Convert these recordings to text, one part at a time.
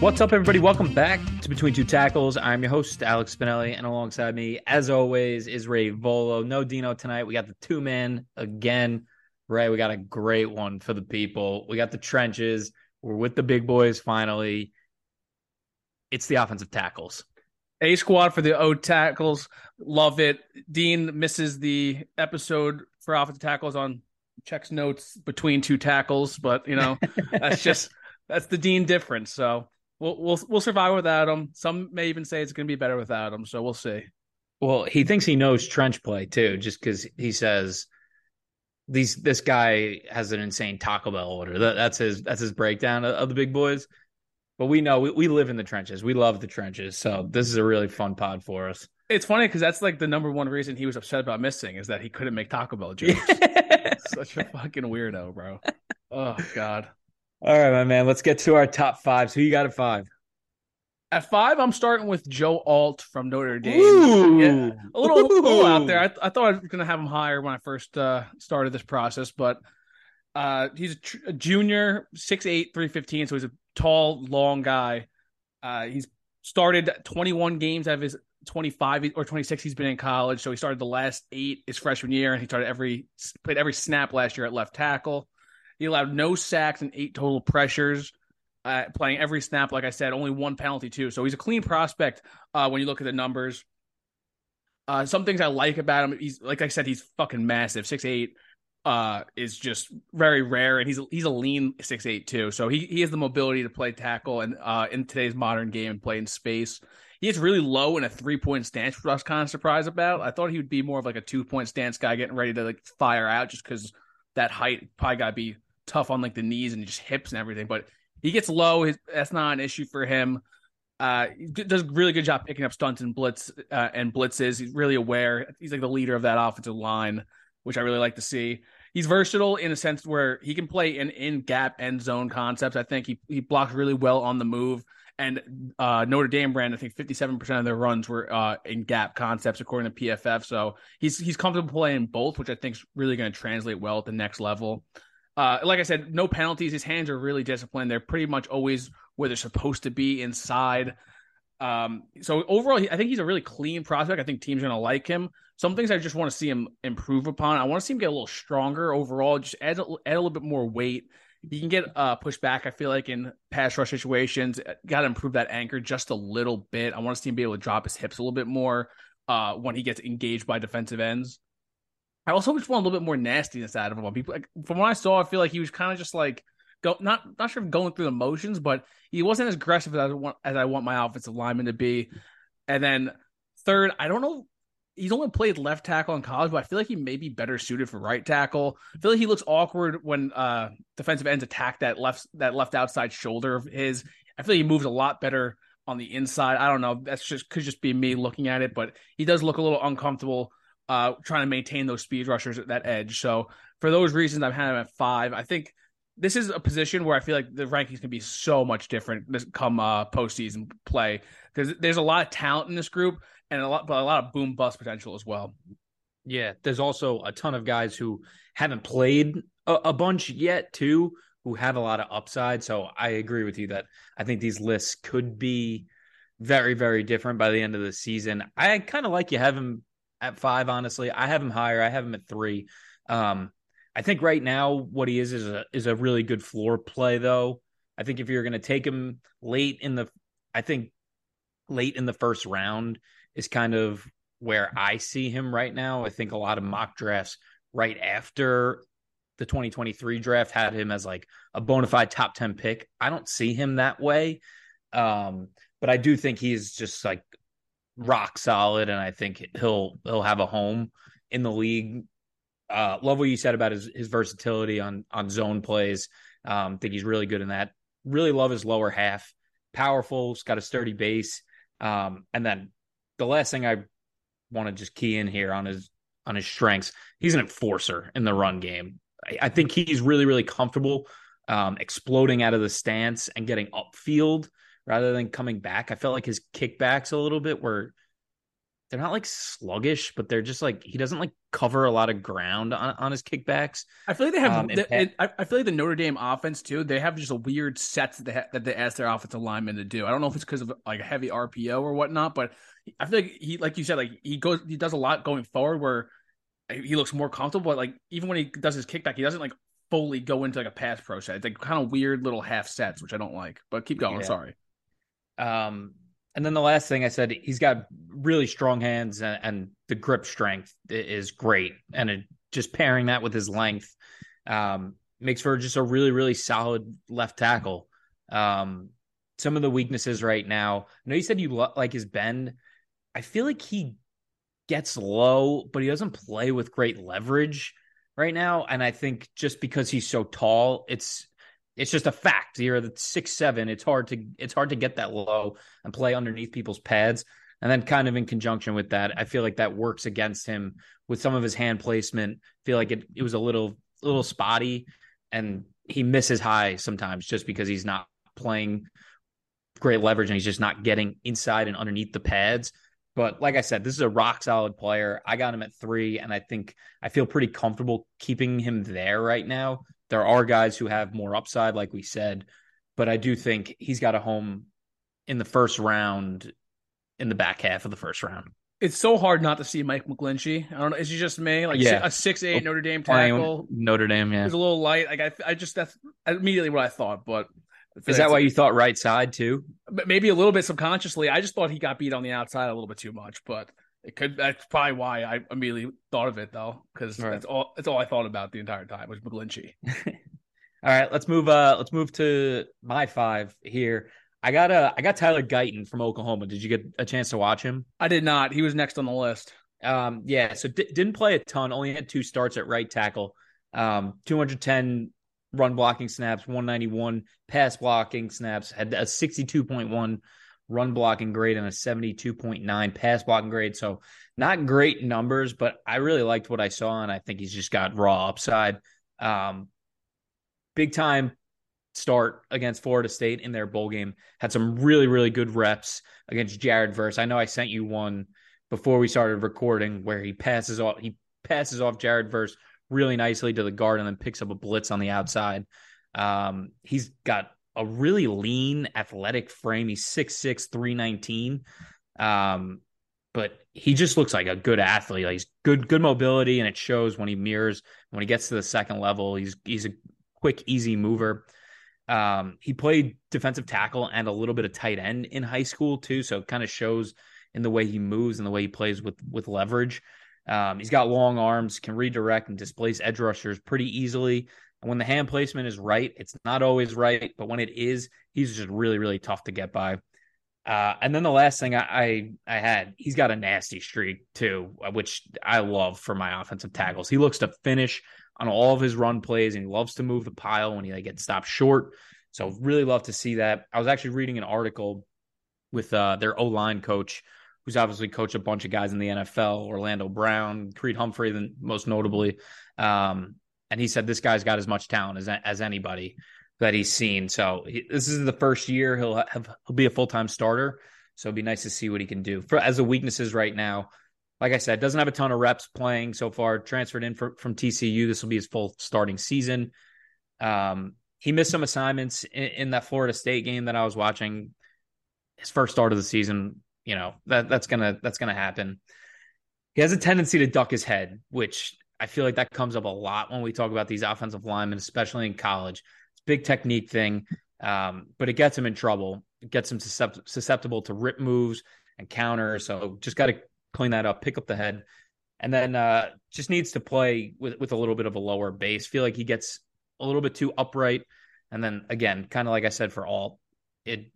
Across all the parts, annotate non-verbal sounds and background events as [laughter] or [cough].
What's up, everybody? Welcome back to Between Two Tackles. I'm your host, Alex Spinelli, and alongside me, as always, is Ray Volo. No Dino tonight. We got the two man again. Ray, we got a great one for the people. We got the trenches. We're with the big boys finally. It's the offensive tackles. A squad for the O tackles. Love it. Dean misses the episode for offensive tackles on checks notes between two tackles, but you know, [laughs] that's just that's the Dean difference. So we'll we'll we'll survive without him. Some may even say it's going to be better without him. So we'll see. Well, he thinks he knows trench play too, just because he says these this guy has an insane Taco Bell order. That, that's his that's his breakdown of, of the big boys. But we know we, we live in the trenches. We love the trenches. So this is a really fun pod for us. It's funny because that's like the number one reason he was upset about missing is that he couldn't make Taco Bell jokes. [laughs] Such a fucking weirdo, bro. Oh God. All right, my man. Let's get to our top fives. Who you got at five? At five, I'm starting with Joe Alt from Notre Dame. Ooh. Yeah, a little, a little out there. I, I thought I was going to have him higher when I first uh, started this process, but uh, he's a, tr- a junior, 6'8", 315, so he's a tall, long guy. Uh, he's started 21 games out of his 25 or 26 he's been in college. So he started the last eight his freshman year, and he started every played every snap last year at left tackle. He allowed no sacks and eight total pressures, uh, playing every snap. Like I said, only one penalty too. So he's a clean prospect uh, when you look at the numbers. Uh, some things I like about him, he's like I said, he's fucking massive. Six eight uh, is just very rare, and he's he's a lean six eight too. So he he has the mobility to play tackle and uh, in today's modern game and play in space. He is really low in a three point stance, which I was kind of surprised about. I thought he would be more of like a two point stance guy, getting ready to like fire out, just because that height probably got to be tough on like the knees and just hips and everything. But he gets low. His, that's not an issue for him. Uh, does a really good job picking up stunts and blitz uh, and blitzes. He's really aware. He's like the leader of that offensive line, which I really like to see. He's versatile in a sense where he can play in in gap end zone concepts. I think he he blocks really well on the move. And uh, Notre Dame ran, I think, fifty-seven percent of their runs were uh, in gap concepts, according to PFF. So he's he's comfortable playing both, which I think is really going to translate well at the next level. Uh, like I said, no penalties. His hands are really disciplined. They're pretty much always where they're supposed to be inside. Um, so overall, I think he's a really clean prospect. I think teams are going to like him. Some things I just want to see him improve upon. I want to see him get a little stronger overall. Just add, add a little bit more weight. He can get uh, pushed back. I feel like in pass rush situations, got to improve that anchor just a little bit. I want to see him be able to drop his hips a little bit more uh, when he gets engaged by defensive ends. I also just want a little bit more nastiness out of him. People, like, from what I saw, I feel like he was kind of just like go not not sure if going through the motions, but he wasn't as aggressive as I want as I want my offensive lineman to be. And then third, I don't know. He's only played left tackle in college, but I feel like he may be better suited for right tackle. I feel like he looks awkward when uh, defensive ends attack that left that left outside shoulder of his. I feel like he moves a lot better on the inside. I don't know. That's just could just be me looking at it, but he does look a little uncomfortable uh, trying to maintain those speed rushers at that edge. So for those reasons, I've had him at five. I think this is a position where I feel like the rankings can be so much different this come uh, postseason play because there's a lot of talent in this group and a lot, but a lot of boom bust potential as well. Yeah, there's also a ton of guys who haven't played a, a bunch yet, too, who have a lot of upside. So I agree with you that I think these lists could be very, very different by the end of the season. I kind of like you him at five, honestly. I have him higher. I have him at three. Um, I think right now what he is is a is a really good floor play, though. I think if you're going to take him late in the, I think late in the first round is kind of where I see him right now. I think a lot of mock drafts right after the 2023 draft had him as like a bona fide top 10 pick. I don't see him that way. Um, but I do think he's just like rock solid and I think he'll he'll have a home in the league. Uh, love what you said about his his versatility on on zone plays. Um, think he's really good in that. Really love his lower half. Powerful, he's got a sturdy base. Um, and then the last thing I want to just key in here on his on his strengths, he's an enforcer in the run game. I, I think he's really, really comfortable um, exploding out of the stance and getting upfield rather than coming back. I felt like his kickbacks a little bit were they're not like sluggish, but they're just like he doesn't like cover a lot of ground on, on his kickbacks. I feel like they have. Um, the, it, I feel like the Notre Dame offense too. They have just a weird sets that they, ha- that they ask their offensive linemen to do. I don't know if it's because of like a heavy RPO or whatnot, but I feel like he, like you said, like he goes, he does a lot going forward where he looks more comfortable. But like even when he does his kickback, he doesn't like fully go into like a pass pro set. It's like kind of weird little half sets, which I don't like. But keep going. Yeah. Sorry. Um, and then the last thing I said, he's got really strong hands and, and the grip strength is great. And it, just pairing that with his length um, makes for just a really, really solid left tackle. Um, some of the weaknesses right now, I know you said you lo- like his bend. I feel like he gets low, but he doesn't play with great leverage right now. And I think just because he's so tall, it's it's just a fact. You're the six seven. It's hard to it's hard to get that low and play underneath people's pads. And then kind of in conjunction with that, I feel like that works against him with some of his hand placement. I feel like it it was a little little spotty and he misses high sometimes just because he's not playing great leverage and he's just not getting inside and underneath the pads. But like I said, this is a rock solid player. I got him at three, and I think I feel pretty comfortable keeping him there right now. There are guys who have more upside, like we said, but I do think he's got a home in the first round, in the back half of the first round. It's so hard not to see Mike McGlinchey. I don't know. Is he just me? Like yeah. a six eight oh, Notre Dame tackle. Notre Dame, yeah. It's a little light. Like I, I just that's immediately what I thought. But is that why you thought right side too? Maybe a little bit subconsciously. I just thought he got beat on the outside a little bit too much, but it could. That's probably why I immediately thought of it though, because right. that's all. That's all I thought about the entire time was McGlinchey. [laughs] all right, let's move. Uh, let's move to my five here. I got uh, I got Tyler Guyton from Oklahoma. Did you get a chance to watch him? I did not. He was next on the list. Um, yeah, so d- didn't play a ton. Only had two starts at right tackle. Um, 210 run blocking snaps, 191 pass blocking snaps, had a 62.1 run blocking grade and a 72.9 pass blocking grade. So not great numbers, but I really liked what I saw, and I think he's just got raw upside. Um, big time start against Florida State in their bowl game. Had some really, really good reps against Jared Verse. I know I sent you one before we started recording where he passes off he passes off Jared Verse really nicely to the guard and then picks up a blitz on the outside. Um, he's got a really lean, athletic frame. He's 6'6, 319. Um, but he just looks like a good athlete. Like he's good, good mobility, and it shows when he mirrors. When he gets to the second level, he's he's a quick, easy mover. Um, he played defensive tackle and a little bit of tight end in high school too, so it kind of shows in the way he moves and the way he plays with with leverage. Um, he's got long arms, can redirect and displace edge rushers pretty easily. And when the hand placement is right, it's not always right, but when it is, he's just really, really tough to get by. Uh, and then the last thing I, I, I had, he's got a nasty streak too, which I love for my offensive tackles. He looks to finish on all of his run plays, and he loves to move the pile when he like, gets stopped short. So really love to see that. I was actually reading an article with uh, their O line coach, who's obviously coached a bunch of guys in the NFL, Orlando Brown, Creed Humphrey, then most notably. Um, and he said this guy's got as much talent as as anybody that he's seen. So he, this is the first year he'll have he'll be a full time starter. So it'd be nice to see what he can do. For as the weaknesses right now, like I said, doesn't have a ton of reps playing so far. Transferred in for, from TCU. This will be his full starting season. Um, he missed some assignments in, in, that Florida State game that I was watching. His first start of the season, you know that that's gonna that's gonna happen. He has a tendency to duck his head, which I feel like that comes up a lot when we talk about these offensive linemen, especially in college. It's big technique thing, um, but it gets him in trouble. It gets him susceptible to rip moves and counter. So just got to clean that up, pick up the head, and then uh, just needs to play with with a little bit of a lower base. Feel like he gets a little bit too upright, and then again, kind of like I said for all, it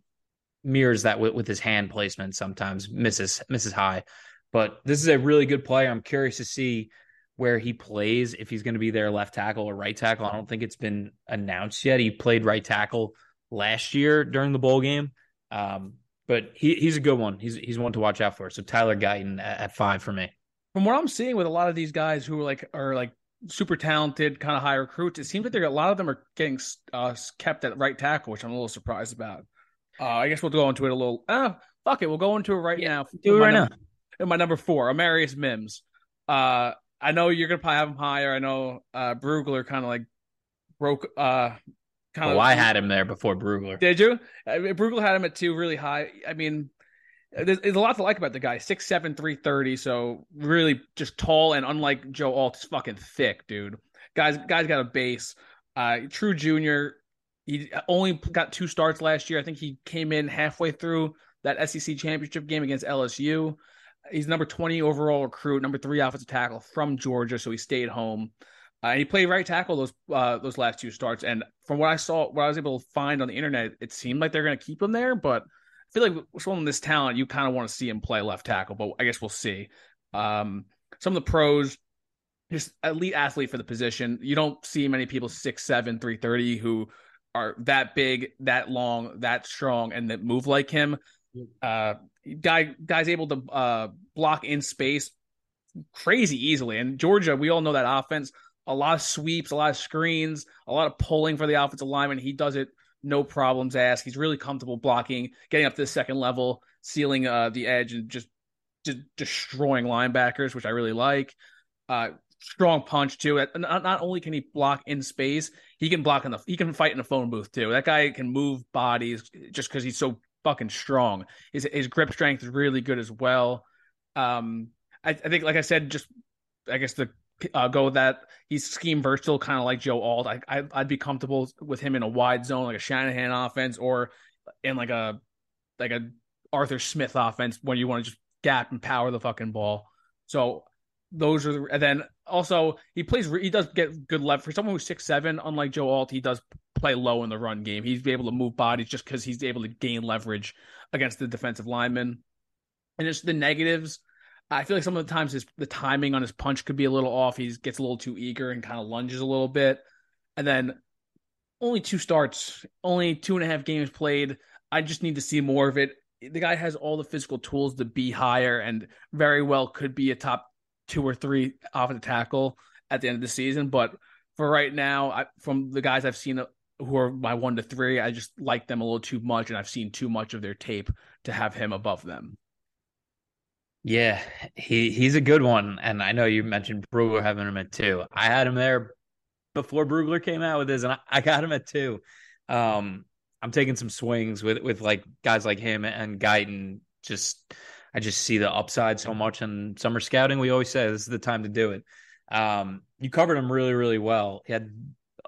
mirrors that with, with his hand placement. Sometimes misses misses high, but this is a really good player. I'm curious to see where he plays if he's going to be their left tackle or right tackle. I don't think it's been announced yet. He played right tackle last year during the bowl game. Um, but he, he's a good one. He's he's one to watch out for. So Tyler Guyton at, at, five for me. From what I'm seeing with a lot of these guys who are like are like super talented, kind of high recruits, it seems like they're a lot of them are getting uh, kept at right tackle, which I'm a little surprised about. Uh, I guess we'll go into it a little. Oh, fuck it, we'll go into it right yeah, now. Do it right now. And my number four, Amarius Mims. Uh, I know you're gonna probably have him higher. I know uh, Brugler kind of like broke. Uh, kind of. Oh, I had him there before Brugler. Did you? I mean, Brugler had him at two, really high. I mean, there's, there's, a lot to like about the guy. Six seven, three thirty. So really just tall and unlike Joe Alt, is fucking thick, dude. Guys, guys got a base. Uh, true junior. He only got two starts last year. I think he came in halfway through that SEC championship game against LSU. He's number 20 overall recruit, number three offensive tackle from Georgia, so he stayed home. Uh, and he played right tackle those uh, those last two starts. And from what I saw, what I was able to find on the internet, it seemed like they're going to keep him there. But I feel like with someone this talent, you kind of want to see him play left tackle. But I guess we'll see. Um, some of the pros, just elite athlete for the position. You don't see many people six seven, three thirty who are that big, that long, that strong, and that move like him. Uh, guy guy's able to uh, block in space crazy easily. And Georgia, we all know that offense. A lot of sweeps, a lot of screens, a lot of pulling for the offensive lineman. He does it no problems asked. He's really comfortable blocking, getting up to the second level, sealing uh, the edge, and just, destroying linebackers, which I really like. Uh, strong punch too. Not, not only can he block in space, he can block in the he can fight in the phone booth too. That guy can move bodies just because he's so fucking strong. His his grip strength is really good as well. Um, I, I think, like I said, just I guess the uh, go with that he's scheme versatile, kind of like Joe Alt. I, I I'd be comfortable with him in a wide zone like a Shanahan offense or in like a like a Arthur Smith offense when you want to just gap and power the fucking ball. So those are the, and then also he plays he does get good leverage for someone who's six seven unlike joe alt he does play low in the run game. He's able to move bodies just because he's able to gain leverage against the defensive lineman and it's the negatives. I feel like some of the times his the timing on his punch could be a little off. He gets a little too eager and kind of lunges a little bit. And then only two starts only two and a half games played. I just need to see more of it. The guy has all the physical tools to be higher and very well could be a top two or three off the tackle at the end of the season. But for right now, I, from the guys I've seen uh, who are my one to three, I just like them a little too much, and I've seen too much of their tape to have him above them. Yeah, he he's a good one, and I know you mentioned Brugler having him at two. I had him there before Brugler came out with his, and I, I got him at two. Um, I'm taking some swings with with like guys like him and Guyton. Just I just see the upside so much in summer scouting. We always say this is the time to do it. Um, you covered him really, really well. He had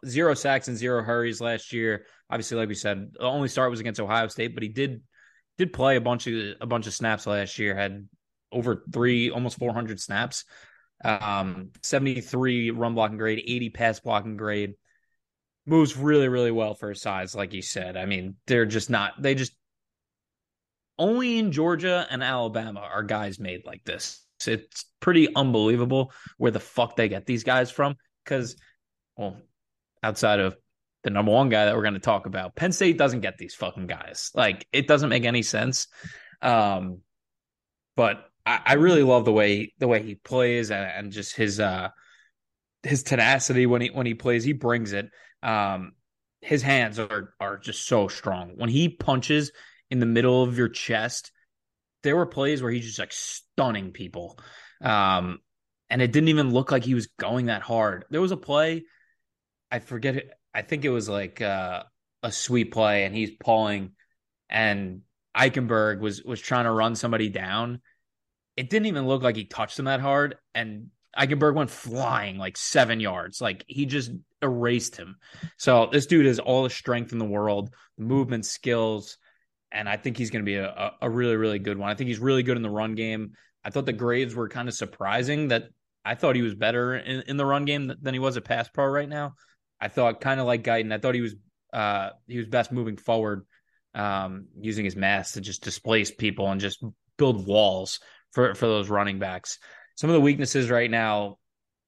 zero sacks and zero hurries last year. Obviously, like we said, the only start was against Ohio State, but he did did play a bunch of a bunch of snaps last year. Had over three, almost four hundred snaps. Um, seventy three run blocking grade, eighty pass blocking grade. Moves really, really well for his size, like you said. I mean, they're just not. They just only in Georgia and Alabama are guys made like this. It's pretty unbelievable where the fuck they get these guys from. Because, well, outside of the number one guy that we're going to talk about, Penn State doesn't get these fucking guys. Like, it doesn't make any sense. Um, but I, I really love the way the way he plays and, and just his uh his tenacity when he when he plays. He brings it. Um, his hands are are just so strong. When he punches, in the middle of your chest. There were plays where he's just like stunning people. Um, and it didn't even look like he was going that hard. There was a play, I forget it. I think it was like uh, a sweet play, and he's pulling, and Eichenberg was was trying to run somebody down. It didn't even look like he touched him that hard, and Eichenberg went flying like seven yards. Like he just erased him. So this dude has all the strength in the world, movement skills, and I think he's going to be a, a really, really good one. I think he's really good in the run game. I thought the grades were kind of surprising that I thought he was better in, in the run game than he was a pass pro right now. I thought kind of like Guyton. I thought he was uh, he was best moving forward, um, using his mass to just displace people and just build walls for for those running backs. Some of the weaknesses right now,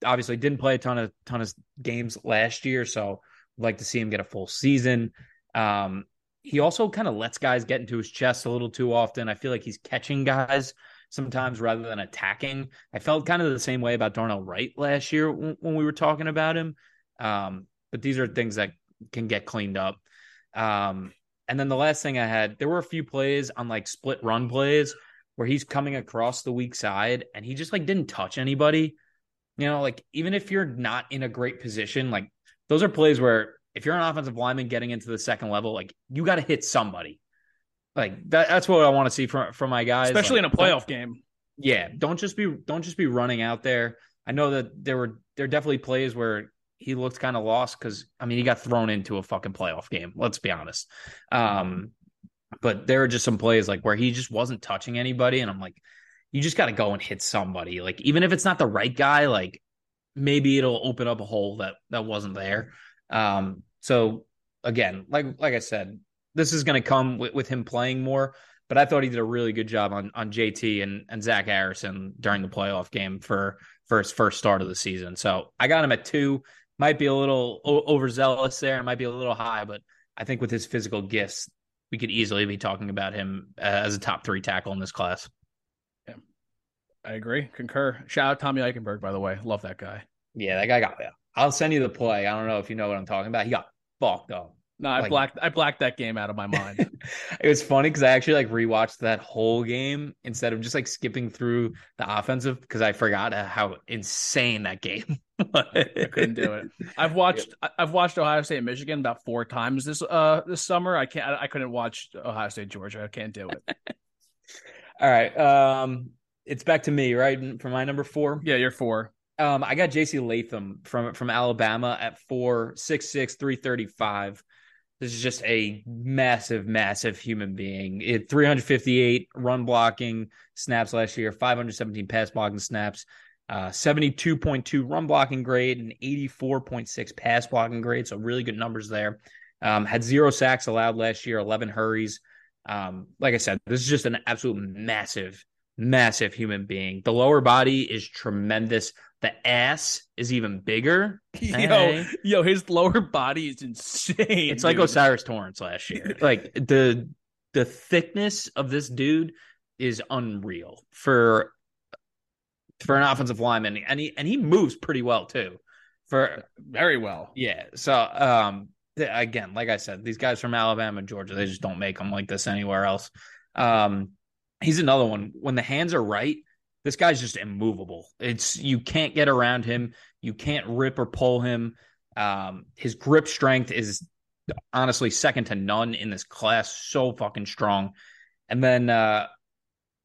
obviously, didn't play a ton of ton of games last year, so I'd like to see him get a full season. Um, he also kind of lets guys get into his chest a little too often. I feel like he's catching guys sometimes rather than attacking. I felt kind of the same way about Darnell Wright last year when we were talking about him. Um, but these are things that can get cleaned up. Um, and then the last thing I had, there were a few plays on like split run plays where he's coming across the weak side and he just like didn't touch anybody. You know, like even if you're not in a great position, like those are plays where if you're an offensive lineman getting into the second level, like you got to hit somebody. Like that, that's what I want to see from from my guys, especially like, in a playoff game. Yeah, don't just be don't just be running out there. I know that there were there are definitely plays where he looked kind of lost because I mean he got thrown into a fucking playoff game. Let's be honest. Um, but there are just some plays like where he just wasn't touching anybody, and I'm like, you just got to go and hit somebody. Like even if it's not the right guy, like maybe it'll open up a hole that that wasn't there. Um, so again, like like I said, this is going to come with, with him playing more. But I thought he did a really good job on on JT and and Zach Harrison during the playoff game for for his first start of the season. So I got him at two. Might be a little overzealous there. Might be a little high, but I think with his physical gifts, we could easily be talking about him as a top three tackle in this class. Yeah, I agree. Concur. Shout out Tommy Eichenberg, by the way. Love that guy. Yeah, that guy got yeah. I'll send you the play. I don't know if you know what I'm talking about. He got fucked up. No, I like, blacked I blacked that game out of my mind. [laughs] it was funny because I actually like rewatched that whole game instead of just like skipping through the offensive because I forgot how insane that game. [laughs] I couldn't do it. I've watched yeah. I've watched Ohio State and Michigan about four times this uh this summer. I can't I couldn't watch Ohio State Georgia. I can't do it. [laughs] All right. Um it's back to me, right? For my number four. Yeah, you're four. Um, I got JC Latham from from Alabama at four six six three thirty five. This is just a massive, massive human being. It 358 run blocking snaps last year, 517 pass blocking snaps, uh, 72.2 run blocking grade, and 84.6 pass blocking grade. So really good numbers there. Um, had zero sacks allowed last year, 11 hurries. Um, like I said, this is just an absolute massive, massive human being. The lower body is tremendous. The ass is even bigger. [laughs] Yo, hey. yo, his lower body is insane. It's dude. like O'Cyrus Torrence last year. [laughs] like the the thickness of this dude is unreal for for an offensive lineman, and he and he moves pretty well too. For very well, yeah. So um, again, like I said, these guys from Alabama, Georgia, they just don't make them like this anywhere else. Um, he's another one. When the hands are right, this guy's just immovable. It's you can't get around him. You can't rip or pull him. Um, his grip strength is honestly second to none in this class. So fucking strong. And then uh,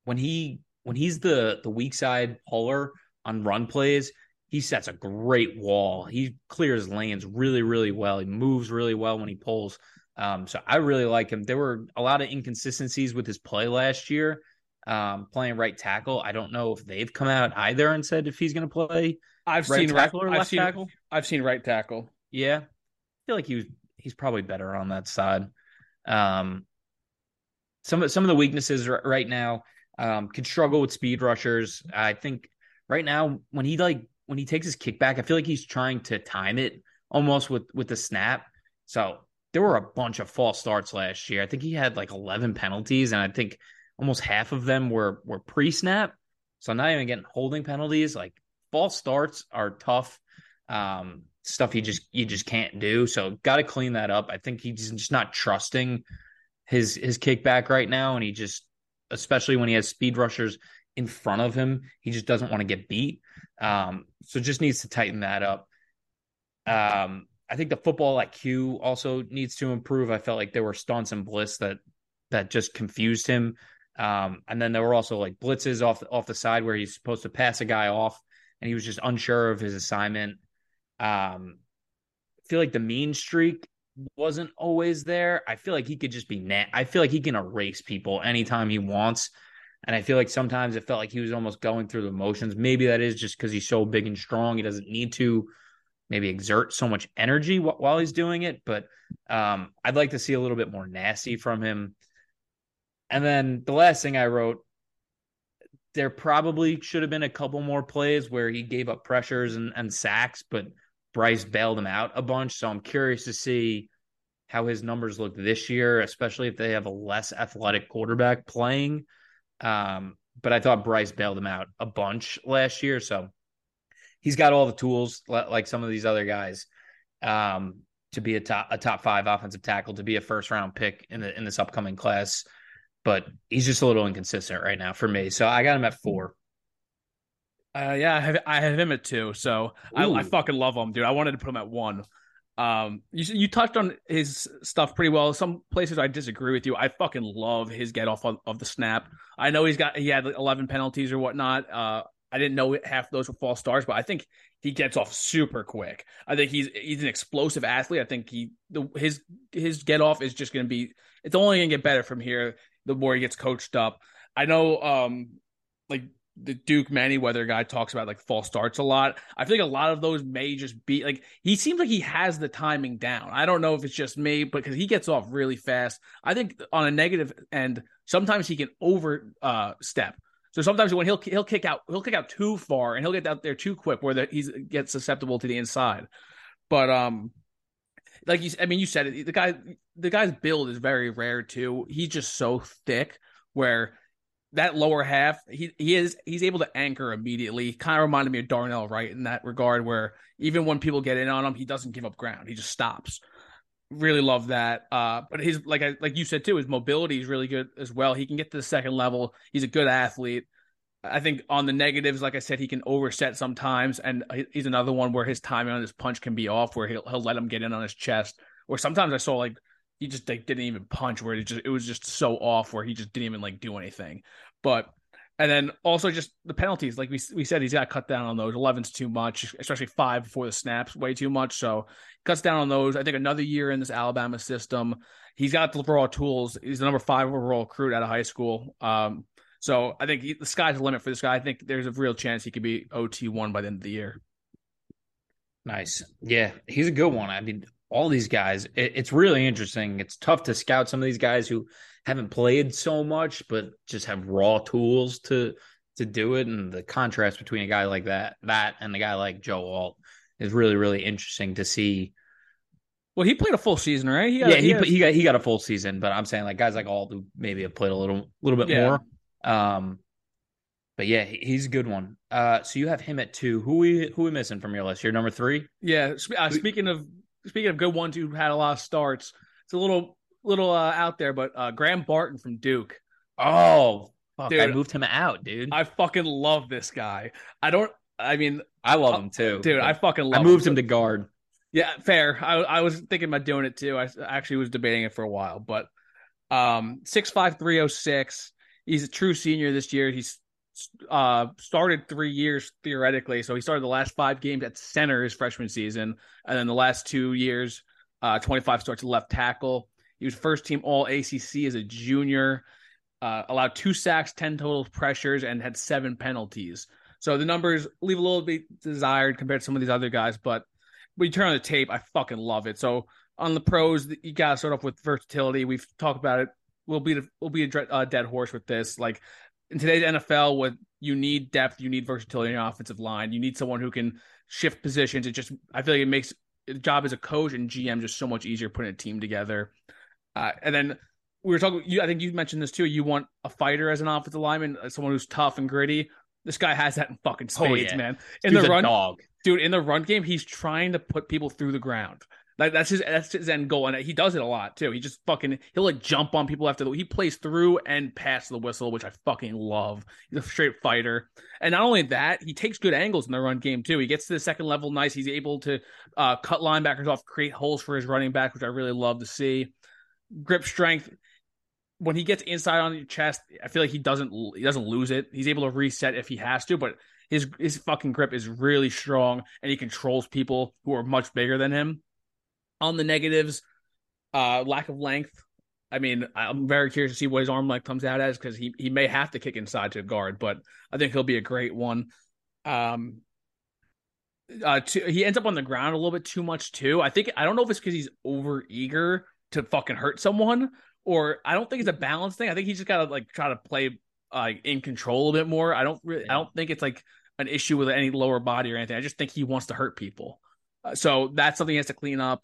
when he when he's the the weak side puller on run plays, he sets a great wall. He clears lanes really really well. He moves really well when he pulls. Um, so I really like him. There were a lot of inconsistencies with his play last year um, playing right tackle. I don't know if they've come out either and said if he's going to play. I've right seen tackle right, or left I've seen, tackle. I've seen right tackle. Yeah, I feel like he was. He's probably better on that side. Um, some of some of the weaknesses right now um, can struggle with speed rushers. I think right now when he like when he takes his kickback, I feel like he's trying to time it almost with with the snap. So there were a bunch of false starts last year. I think he had like 11 penalties, and I think almost half of them were were pre-snap. So not even getting holding penalties. Like false starts are tough. Um, stuff you just you just can't do. So got to clean that up. I think he's just not trusting his his kickback right now, and he just, especially when he has speed rushers in front of him, he just doesn't want to get beat. Um, so just needs to tighten that up. Um, I think the football IQ also needs to improve. I felt like there were stunts and bliss that that just confused him. Um, and then there were also like blitzes off off the side where he's supposed to pass a guy off, and he was just unsure of his assignment. Um, I feel like the mean streak wasn't always there. I feel like he could just be net. I feel like he can erase people anytime he wants. And I feel like sometimes it felt like he was almost going through the motions. Maybe that is just because he's so big and strong. He doesn't need to maybe exert so much energy while he's doing it. But um, I'd like to see a little bit more nasty from him. And then the last thing I wrote, there probably should have been a couple more plays where he gave up pressures and, and sacks, but Bryce bailed him out a bunch. So I'm curious to see how his numbers look this year, especially if they have a less athletic quarterback playing. Um, but I thought Bryce bailed him out a bunch last year. So he's got all the tools like some of these other guys um, to be a top a top five offensive tackle, to be a first round pick in the in this upcoming class. But he's just a little inconsistent right now for me. So I got him at four. Uh, yeah, I have, I have him at two. So I, I, fucking love him, dude. I wanted to put him at one. Um, you you touched on his stuff pretty well. Some places I disagree with you. I fucking love his get off of, of the snap. I know he's got he had eleven penalties or whatnot. Uh, I didn't know half those were false starts, but I think he gets off super quick. I think he's he's an explosive athlete. I think he the, his his get off is just going to be it's only going to get better from here the more he gets coached up. I know um like the Duke Manyweather guy talks about like false starts a lot. I think a lot of those may just be like he seems like he has the timing down. I don't know if it's just me, but because he gets off really fast. I think on a negative end, sometimes he can over uh, step. So sometimes when he'll he'll kick out he'll kick out too far and he'll get out there too quick where he gets susceptible to the inside. But um, like you, I mean, you said it. The guy, the guy's build is very rare too. He's just so thick where that lower half, he he is he's able to anchor immediately. Kind of reminded me of Darnell Wright in that regard, where even when people get in on him, he doesn't give up ground. He just stops. Really love that. Uh, but his like I like you said too, his mobility is really good as well. He can get to the second level. He's a good athlete. I think on the negatives, like I said, he can overset sometimes, and he's another one where his timing on his punch can be off, where he'll he'll let him get in on his chest. Or sometimes I saw like he just like didn't even punch where it just it was just so off where he just didn't even like do anything. But and then also just the penalties, like we we said, he's got cut down on those. 11's too much, especially five before the snaps, way too much. So cuts down on those. I think another year in this Alabama system, he's got the raw tools. He's the number five overall recruit out of high school. Um, so I think he, the sky's the limit for this guy. I think there's a real chance he could be OT one by the end of the year. Nice, yeah, he's a good one. I mean, all these guys. It, it's really interesting. It's tough to scout some of these guys who haven't played so much, but just have raw tools to to do it. And the contrast between a guy like that, that, and a guy like Joe Alt is really, really interesting to see. Well, he played a full season, right? He got, yeah, he he, has... he, got he got a full season, but I'm saying like guys like Alt who maybe have played a little little bit yeah. more. Um, but yeah, he's a good one. Uh, so you have him at two. Who we who we missing from your list? Your number three? Yeah. Uh, speaking of speaking of good ones who had a lot of starts, it's a little little uh, out there, but uh, Graham Barton from Duke. Oh, fuck, dude, I moved him out, dude. I fucking love this guy. I don't. I mean, I love him too, dude. I fucking love. I moved him, him to guard. Yeah, fair. I I was thinking about doing it too. I actually was debating it for a while, but um, six five three oh six. He's a true senior this year. He's uh started three years theoretically, so he started the last five games at center his freshman season, and then the last two years, uh, twenty five starts at left tackle. He was first team All ACC as a junior. Uh, allowed two sacks, ten total pressures, and had seven penalties. So the numbers leave a little bit desired compared to some of these other guys, but when you turn on the tape, I fucking love it. So on the pros, you gotta start off with versatility. We've talked about it. We'll be we'll be a uh, dead horse with this. Like in today's NFL, with you need depth, you need versatility in your offensive line. You need someone who can shift positions. It just I feel like it makes the job as a coach and GM just so much easier putting a team together. Uh, and then we were talking. You, I think you mentioned this too. You want a fighter as an offensive lineman, uh, someone who's tough and gritty. This guy has that in fucking oh, spades, oh, yeah. man. In Dude's the run, dog. dude. In the run game, he's trying to put people through the ground. Like that's his that's his end goal, and he does it a lot too. He just fucking he'll like jump on people after the he plays through and past the whistle, which I fucking love. He's a straight fighter, and not only that, he takes good angles in the run game too. He gets to the second level nice. He's able to uh, cut linebackers off, create holes for his running back, which I really love to see grip strength when he gets inside on your chest, I feel like he doesn't he doesn't lose it. He's able to reset if he has to, but his his fucking grip is really strong and he controls people who are much bigger than him. On the negatives, uh lack of length. I mean, I'm very curious to see what his arm length comes out as because he he may have to kick inside to guard, but I think he'll be a great one. Um uh to, he ends up on the ground a little bit too much too. I think I don't know if it's because he's over eager to fucking hurt someone, or I don't think it's a balance thing. I think he's just gotta like try to play like uh, in control a bit more. I don't really, I don't think it's like an issue with any lower body or anything. I just think he wants to hurt people. Uh, so that's something he has to clean up.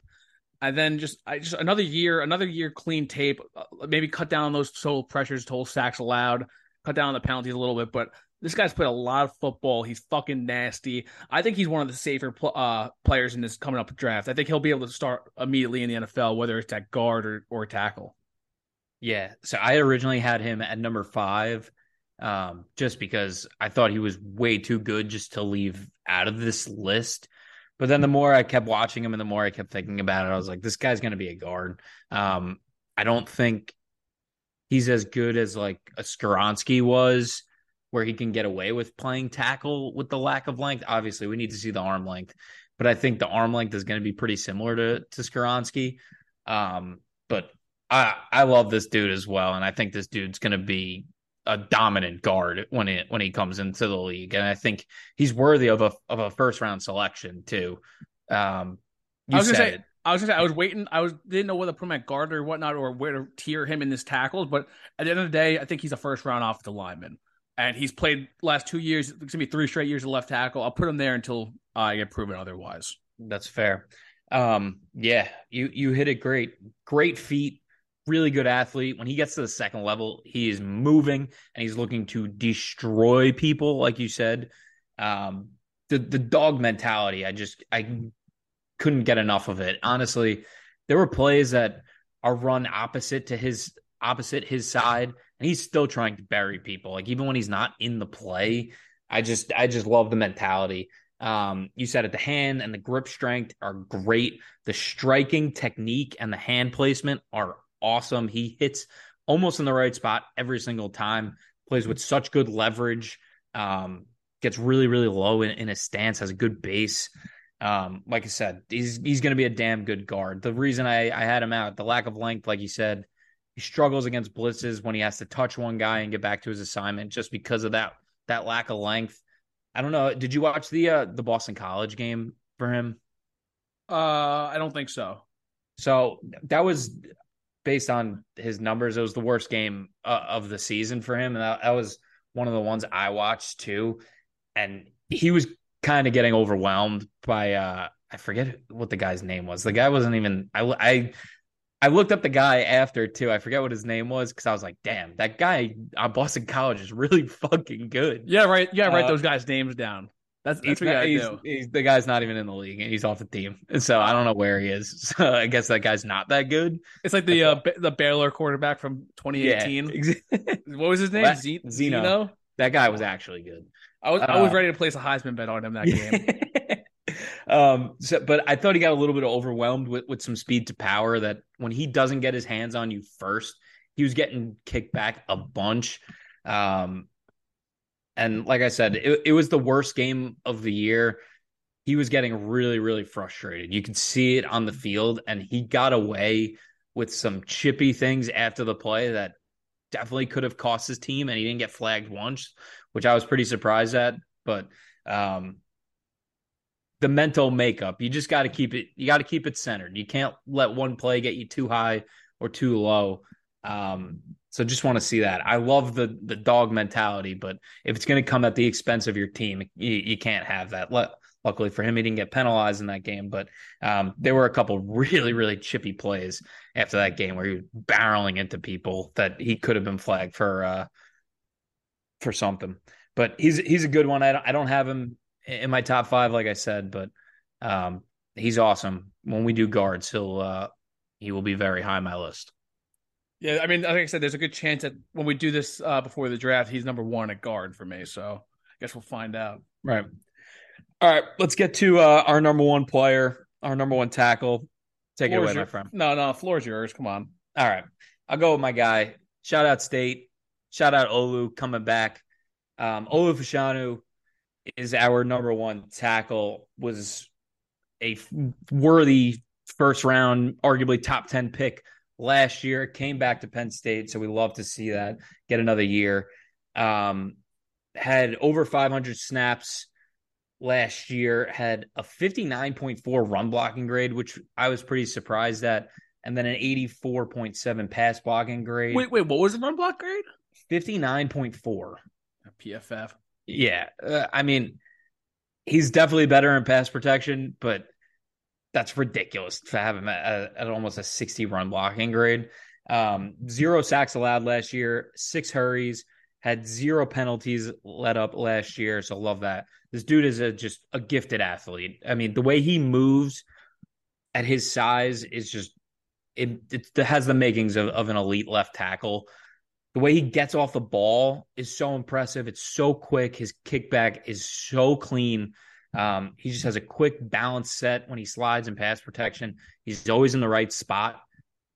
And then just I just another year, another year clean tape. Uh, maybe cut down on those total pressures, total sacks allowed, cut down the penalties a little bit. But this guy's played a lot of football. He's fucking nasty. I think he's one of the safer pl- uh, players in this coming up draft. I think he'll be able to start immediately in the NFL, whether it's at guard or, or tackle. Yeah. So I originally had him at number five, um, just because I thought he was way too good just to leave out of this list. But then the more I kept watching him and the more I kept thinking about it, I was like, this guy's going to be a guard. Um, I don't think he's as good as like a Skoronski was, where he can get away with playing tackle with the lack of length. Obviously, we need to see the arm length, but I think the arm length is going to be pretty similar to to. Um, but I I love this dude as well, and I think this dude's going to be a dominant guard when it when he comes into the league, and I think he's worthy of a of a first round selection too. Um, you I was gonna say, it. I was gonna say, I was waiting. I was didn't know whether to put him at guard or whatnot, or where to tier him in this tackles. But at the end of the day, I think he's a first round offensive lineman, and he's played last two years. It's gonna be three straight years of left tackle. I'll put him there until I get proven otherwise. That's fair. Um, yeah, you you hit it great. Great feet, really good athlete. When he gets to the second level, he is moving and he's looking to destroy people, like you said. Um, the the dog mentality, I just I couldn't get enough of it. Honestly, there were plays that are run opposite to his opposite his side, and he's still trying to bury people. Like even when he's not in the play, I just I just love the mentality. Um, you said it, the hand and the grip strength are great. The striking technique and the hand placement are awesome. He hits almost in the right spot every single time. Plays with such good leverage. Um, gets really, really low in, in his stance. Has a good base. Um, like I said, he's he's going to be a damn good guard. The reason I I had him out, the lack of length, like you said, he struggles against blitzes when he has to touch one guy and get back to his assignment, just because of that that lack of length. I don't know. Did you watch the uh, the Boston College game for him? Uh, I don't think so. So that was based on his numbers. It was the worst game uh, of the season for him, and that, that was one of the ones I watched too. And he was kind of getting overwhelmed by uh, I forget what the guy's name was. The guy wasn't even I I I looked up the guy after too. I forget what his name was because I was like, damn, that guy on Boston College is really [laughs] fucking good. Yeah, right. Yeah, write uh, those guys' names down. That's, that's he's, do. He's, the guy's not even in the league. And he's off the team, so I don't know where he is. [laughs] So I guess that guy's not that good. It's like the uh, the Baylor quarterback from 2018. Yeah. [laughs] what was his name? Z- Zeno. Zeno. That guy was actually good. I was uh, I was ready to place a Heisman bet on him that game. [laughs] um, so, but I thought he got a little bit overwhelmed with, with some speed to power. That when he doesn't get his hands on you first, he was getting kicked back a bunch. Um, and like I said, it, it was the worst game of the year. He was getting really, really frustrated. You could see it on the field, and he got away with some chippy things after the play that definitely could have cost his team, and he didn't get flagged once, which I was pretty surprised at. But um, the mental makeup. You just got to keep it. You got to keep it centered. You can't let one play get you too high or too low. Um, so just want to see that. I love the the dog mentality, but if it's going to come at the expense of your team, you, you can't have that. luckily for him, he didn't get penalized in that game, but um, there were a couple [laughs] really really chippy plays after that game where he was barreling into people that he could have been flagged for uh, for something. But he's he's a good one. I don't, I don't have him in my top five, like I said, but um, he's awesome. When we do guards, he'll uh, he will be very high on my list. Yeah, I mean, like I said, there's a good chance that when we do this uh, before the draft, he's number one at guard for me. So I guess we'll find out. Right. All right, let's get to uh, our number one player, our number one tackle. Take Floor's it away, your, my friend. No, no, floor's yours. Come on. All right, I'll go with my guy. Shout out State. Shout out Olu coming back. Um, Olu Fashanu is our number one tackle, was a worthy first round, arguably top 10 pick last year, came back to Penn State. So we love to see that get another year. Um, had over 500 snaps last year, had a 59.4 run blocking grade, which I was pretty surprised at, and then an 84.7 pass blocking grade. Wait, wait, what was the run block grade? 59.4. PFF. Yeah, uh, I mean, he's definitely better in pass protection, but that's ridiculous to have him at, at almost a 60 run blocking grade. Um, zero sacks allowed last year, six hurries, had zero penalties let up last year. So love that. This dude is a, just a gifted athlete. I mean, the way he moves at his size is just it, it has the makings of, of an elite left tackle. The way he gets off the ball is so impressive. It's so quick. His kickback is so clean. Um, he just has a quick balance set when he slides in pass protection. He's always in the right spot.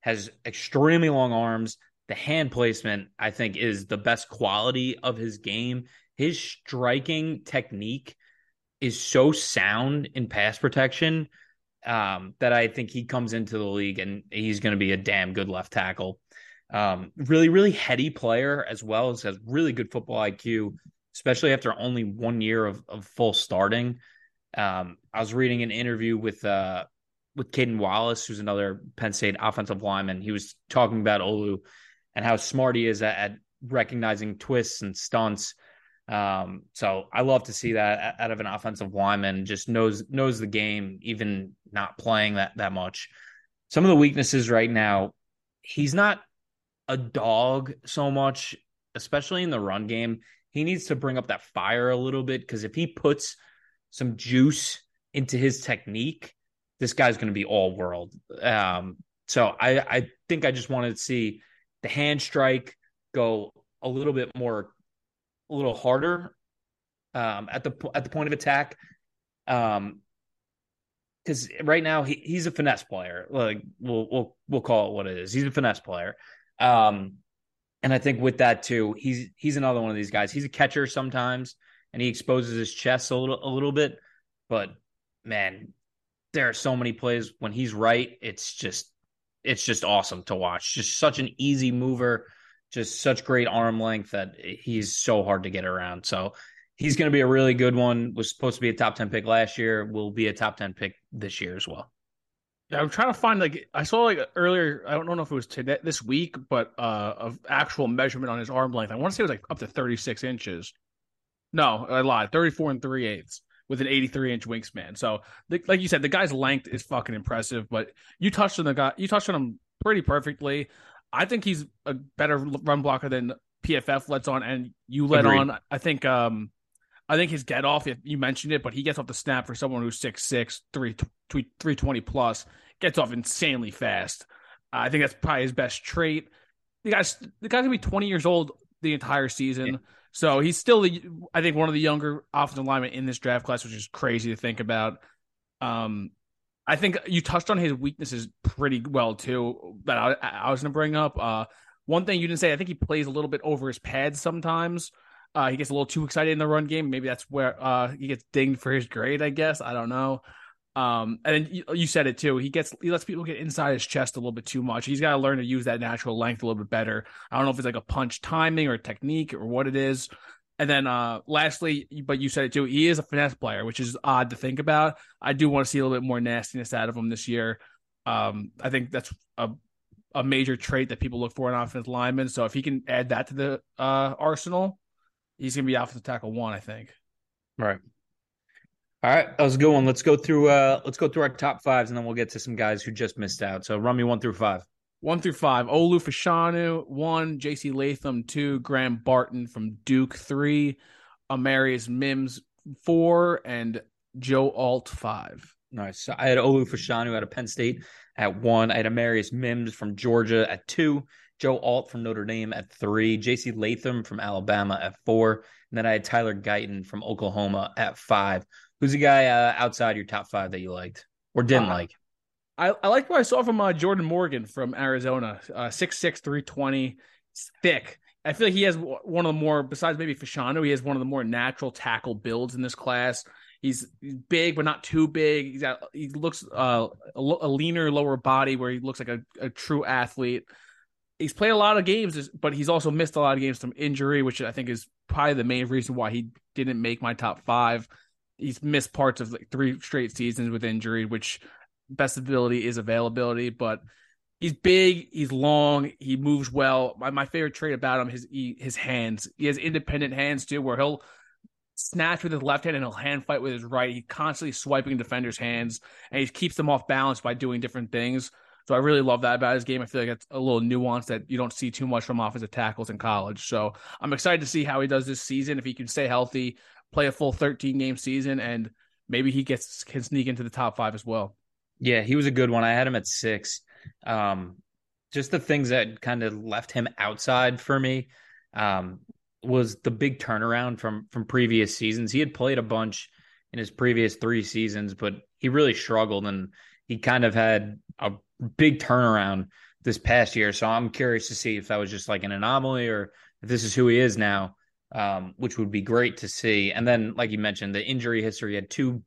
Has extremely long arms. The hand placement, I think, is the best quality of his game. His striking technique is so sound in pass protection um, that I think he comes into the league and he's going to be a damn good left tackle. Um, really, really heady player as well as has really good football IQ, especially after only one year of, of full starting. Um, I was reading an interview with uh, with Caden Wallace, who's another Penn State offensive lineman. He was talking about Olu and how smart he is at, at recognizing twists and stunts. Um, so I love to see that out of an offensive lineman. Just knows knows the game, even not playing that that much. Some of the weaknesses right now, he's not a dog so much, especially in the run game. He needs to bring up that fire a little bit because if he puts some juice into his technique, this guy's going to be all world. Um, so I, I think I just wanted to see the hand strike go a little bit more, a little harder um, at the at the point of attack. Um, because right now he, he's a finesse player. Like we'll we'll we'll call it what it is. He's a finesse player. Um, and I think with that too, he's he's another one of these guys. He's a catcher sometimes, and he exposes his chest a little a little bit. But man, there are so many plays when he's right. It's just it's just awesome to watch. Just such an easy mover, just such great arm length that he's so hard to get around. So he's going to be a really good one. Was supposed to be a top 10 pick last year, will be a top 10 pick this year as well. Yeah, I'm trying to find like I saw like earlier. I don't know if it was today this week, but uh, of actual measurement on his arm length. I want to say it was like up to 36 inches. No, I lied. 34 and three eighths with an 83 inch wingspan. So, the, like you said, the guy's length is fucking impressive. But you touched on the guy. You touched on him pretty perfectly. I think he's a better run blocker than PFF lets on, and you let Agreed. on. I think um, I think his get off, you mentioned it, but he gets off the snap for someone who's 6'6, 3, 320 plus, gets off insanely fast. Uh, I think that's probably his best trait. The guy's the guy's gonna be 20 years old the entire season. Yeah. So he's still, the, I think, one of the younger offensive linemen in this draft class, which is crazy to think about. Um, I think you touched on his weaknesses pretty well too. That I, I was going to bring up. Uh, one thing you didn't say, I think he plays a little bit over his pads sometimes. Uh, he gets a little too excited in the run game. Maybe that's where uh, he gets dinged for his grade. I guess I don't know. Um, and you, you, said it too. He gets he lets people get inside his chest a little bit too much. He's got to learn to use that natural length a little bit better. I don't know if it's like a punch timing or technique or what it is. And then uh lastly, but you said it too, he is a finesse player, which is odd to think about. I do want to see a little bit more nastiness out of him this year. Um, I think that's a a major trait that people look for in offensive lineman. So if he can add that to the uh arsenal, he's gonna be offensive tackle one, I think. Right. All right, that was a good one. Let's go through uh let's go through our top fives and then we'll get to some guys who just missed out. So run me one through five. One through five. Olu Fashanu, one, JC Latham, two, Graham Barton from Duke, three, Amarius Mims, four, and Joe Alt five. Nice. So I had Olu Fashanu out of Penn State at one. I had Amarius Mims from Georgia at two. Joe Alt from Notre Dame at three. JC Latham from Alabama at four. And then I had Tyler Guyton from Oklahoma at five. Who's the guy uh, outside your top five that you liked or didn't uh, like? I, I liked what I saw from uh, Jordan Morgan from Arizona, uh, six six three twenty, thick. I feel like he has one of the more, besides maybe Fashanu, he has one of the more natural tackle builds in this class. He's, he's big, but not too big. He's got, he looks uh, a, a, leaner lower body where he looks like a, a true athlete. He's played a lot of games, but he's also missed a lot of games from injury, which I think is probably the main reason why he didn't make my top five he's missed parts of like three straight seasons with injury, which best ability is availability, but he's big, he's long, he moves well. My, my favorite trait about him is he, his hands. He has independent hands too, where he'll snatch with his left hand and he'll hand fight with his right. He's constantly swiping defenders' hands and he keeps them off balance by doing different things. So I really love that about his game. I feel like it's a little nuance that you don't see too much from offensive tackles in college. So I'm excited to see how he does this season. If he can stay healthy, play a full 13 game season, and maybe he gets can sneak into the top five as well. Yeah, he was a good one. I had him at six. Um, just the things that kind of left him outside for me um, was the big turnaround from from previous seasons. He had played a bunch in his previous three seasons, but he really struggled and he kind of had a big turnaround this past year. So I'm curious to see if that was just like an anomaly or if this is who he is now, um, which would be great to see. And then, like you mentioned, the injury history had two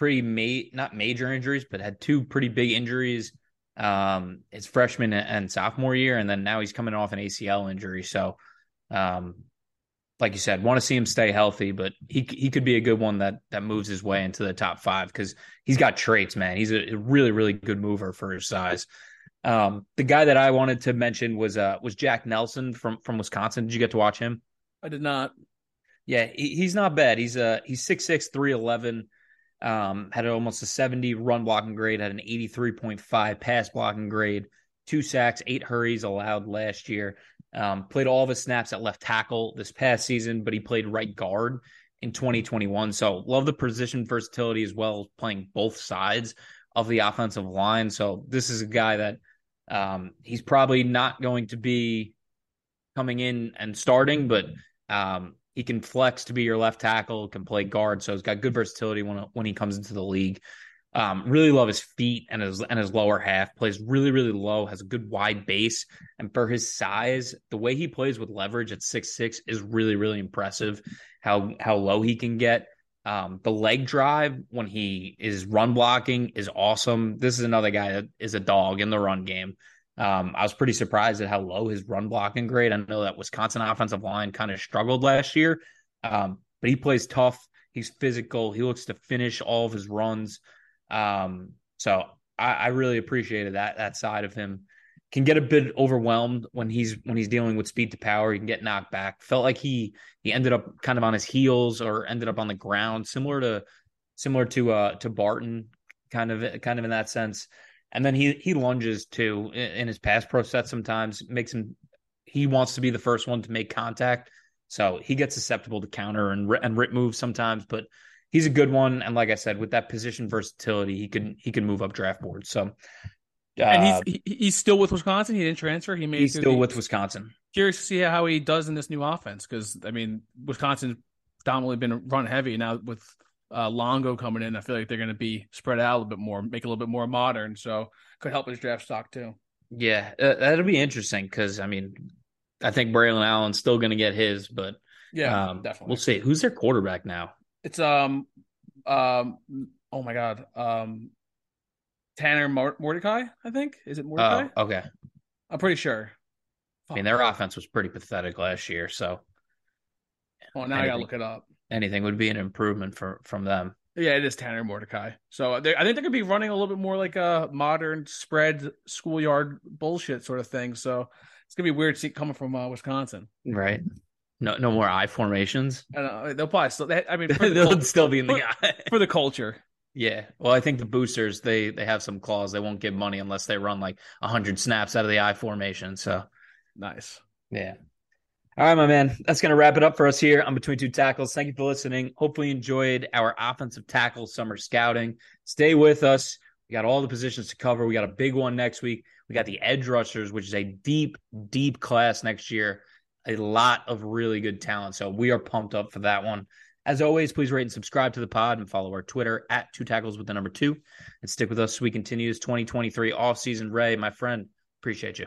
pretty ma- not major injuries, but had two pretty big injuries um, his freshman and sophomore year, and then now he's coming off an ACL injury. So, um, like you said, want to see him stay healthy, but he he could be a good one that that moves his way into the top five because he's got traits, man. He's a really really good mover for his size. Um, the guy that I wanted to mention was uh was Jack Nelson from from Wisconsin. Did you get to watch him? I did not. Yeah, he, he's not bad. He's uh he's six six three eleven. Um, had almost a 70 run blocking grade, had an 83.5 pass blocking grade, two sacks, eight hurries allowed last year. Um, played all of his snaps at left tackle this past season, but he played right guard in 2021. So love the position versatility as well as playing both sides of the offensive line. So this is a guy that um, he's probably not going to be coming in and starting, but um, he can flex to be your left tackle, can play guard, so he's got good versatility when when he comes into the league. Um, really love his feet and his and his lower half. Plays really really low, has a good wide base, and for his size, the way he plays with leverage at six six is really really impressive. How how low he can get. Um, the leg drive when he is run blocking is awesome. This is another guy that is a dog in the run game. Um, I was pretty surprised at how low his run blocking grade. I know that Wisconsin offensive line kind of struggled last year, um, but he plays tough. He's physical. He looks to finish all of his runs. Um, so I, I, really appreciated that that side of him. Can get a bit overwhelmed when he's when he's dealing with speed to power. He can get knocked back. Felt like he he ended up kind of on his heels or ended up on the ground, similar to similar to uh to Barton, kind of kind of in that sense. And then he he lunges too in his pass pro set sometimes makes him he wants to be the first one to make contact. So he gets susceptible to counter and and rip moves sometimes, but he's a good one. And like I said, with that position versatility, he can he can move up draft boards. So uh, and he's he's still with Wisconsin. He didn't transfer. He made he's still the, with Wisconsin. Curious to see how he does in this new offense because I mean Wisconsin's dominantly been run heavy now with uh, Longo coming in, I feel like they're going to be spread out a little bit more, make it a little bit more modern. So could help his draft stock too. Yeah, uh, that'll be interesting because I mean, I think Braylon Allen's still going to get his, but yeah, um, definitely. We'll see. Who's their quarterback now? It's um um oh my god um Tanner Mordecai, I think. Is it Mordecai? Oh, okay. I'm pretty sure. I mean, their offense was pretty pathetic last year, so. Well, now anything, I gotta look it up. Anything would be an improvement for from them. Yeah, it is Tanner Mordecai. So they, I think they're gonna be running a little bit more like a modern spread schoolyard bullshit sort of thing. So it's gonna be weird to see coming from uh, Wisconsin. Right. No, no more I formations. Uh, they'll probably still. They, I mean, [laughs] the they'll cult- still be in the for, [laughs] for the culture. Yeah. Well, I think the boosters they they have some clause. They won't give money unless they run like hundred snaps out of the I formation. So nice. Yeah. All right, my man. That's going to wrap it up for us here on Between Two Tackles. Thank you for listening. Hopefully, you enjoyed our offensive tackle summer scouting. Stay with us. We got all the positions to cover. We got a big one next week. We got the edge rushers, which is a deep, deep class next year. A lot of really good talent. So we are pumped up for that one. As always, please rate and subscribe to the pod and follow our Twitter at two tackles with the number two. And stick with us we continue this 2023 off season. Ray, my friend, appreciate you.